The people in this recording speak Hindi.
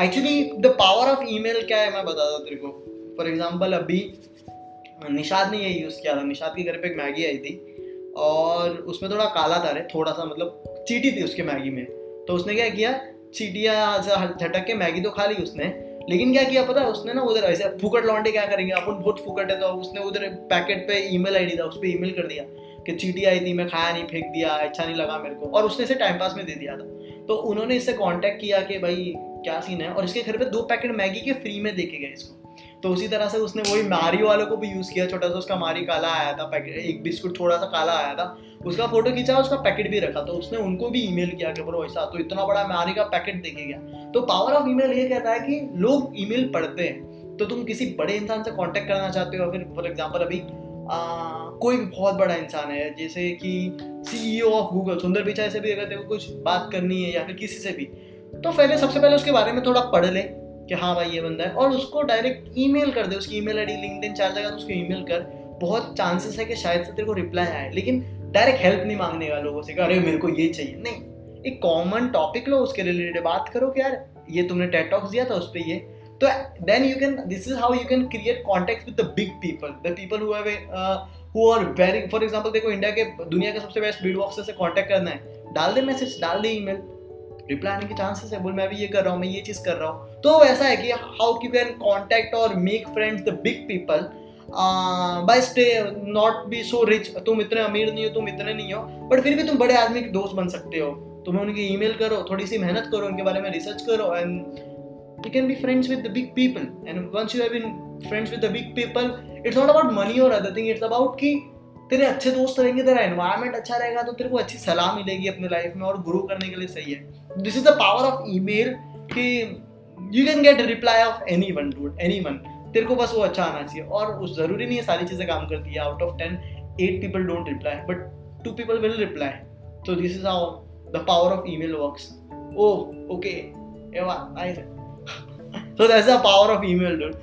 Actually the power of email क्या है? मैं बताता तेरे को। फॉर एग्ज़ाम्पल अभी निषाद ने ये यूज़ किया था। निषाद के घर पे एक मैगी आई थी और उसमें थोड़ा काला था रे, थोड़ा सा मतलब चीटी थी उसके मैगी में। तो उसने क्या किया? चीटियाँ झटक के मैगी तो खा ली उसने। लेकिन क्या किया पता है? उसने ना उधर ऐसे फुकट लौंडे क्या करेंगे? अपन बहुत फुकट है तो उसने उधर पैकेट पे ईमेल आईडी था, उस पर ईमेल कर दिया कि चीटी आई थी, मैं खाया नहीं, फेंक दिया अच्छा नहीं लगा मेरे को। और उसने इसे टाइम पास में दे दिया था। तो उन्होंने इससे कांटेक्ट किया कि भाई क्या सीन है? और इसके घर पे दो पैकेट मैगी के फ्री में देखे गए इसको। तो उसी तरह से उसने वही मारी वालों को भी यूज़ किया छोटा सा उसका मारी काला आया था पैकेट एक बिस्कुट थोड़ा सा काला आया था। उसका फ़ोटो खींचा उसका पैकेट भी रखा तो उसने उनको भी ईमेल किया कि ब्रो ऐसा तो इतना बड़ा मारी का पैकेट देखे गया। तो पावर ऑफ़ ईमेल ये कहता है कि लोग ईमेल पढ़ते हैं तो तुम किसी बड़े इंसान से कांटेक्ट करना चाहते हो फिर फॉर एग्जांपल अभी आ, कोई बहुत बड़ा इंसान है जैसे कि सीईओ ऑफ़ गूगल सुंदर पिचाई से भी अगर तेरे को कुछ बात करनी है या फिर किसी से भी तो पहले सबसे पहले उसके बारे में थोड़ा पढ़ ले कि हाँ भाई ये बंदा है। और उसको डायरेक्ट ईमेल कर दे, उसकी ई ईमेल आईडी लिंक्डइन चार जगह तो उसको ईमेल कर। बहुत चांसेस है कि शायद से तेरे को रिप्लाई आए, लेकिन डायरेक्ट हेल्प नहीं मांगने का लोगों से कि, अरे, मेरे को ये चाहिए। नहीं, एक कॉमन टॉपिक लो उसके रिलेटेड बात करो कि यार, ये तुमने टेट टॉक्स दिया था उस पर ये। तो then you can this is how you can create contact with the big people the people who have who are very for example देखो इंडिया के, दुनिया के सबसे बेस्ट बीट बॉक्सर से कांटेक्ट करना है। डाल दे मैसेज डाल दे ईमेल रिप्लाई आने के चांसेस है। बोल, मैं भी ये कर रहा हूँ, मैं ये चीज़ कर रहा हूँ। तो ऐसा है कि हाउ यू कैन कॉन्टैक्ट और make friends the big people by stay not be so rich तुम इतने अमीर नहीं हो, तुम इतने नहीं हो बट फिर भी तुम बड़े आदमी के दोस्त बन सकते हो। तुम्हें उनकी ईमेल करो थोड़ी सी मेहनत करो, उनके बारे में रिसर्च करो and you can be friends with the big people. And once you have been friends with the big people, it's not about money or other thing, it's about कि तेरे अच्छे दोस्त रहेंगे तेरा एनवायरनमेंट अच्छा रहेगा तो तेरे को अच्छी सलाह मिलेगी अपने लाइफ में और ग्रो करने के लिए सही है। This is the power of email कि you can get reply of anyone dude anyone तेरे को बस वो अच्छा आना चाहिए और उस ज़रूरी नहीं है सारी चीज़ें काम करती है। Out of ten eight people don't reply but two people will reply तो this is how the power of email works oh okay I So that's the power of email, dude.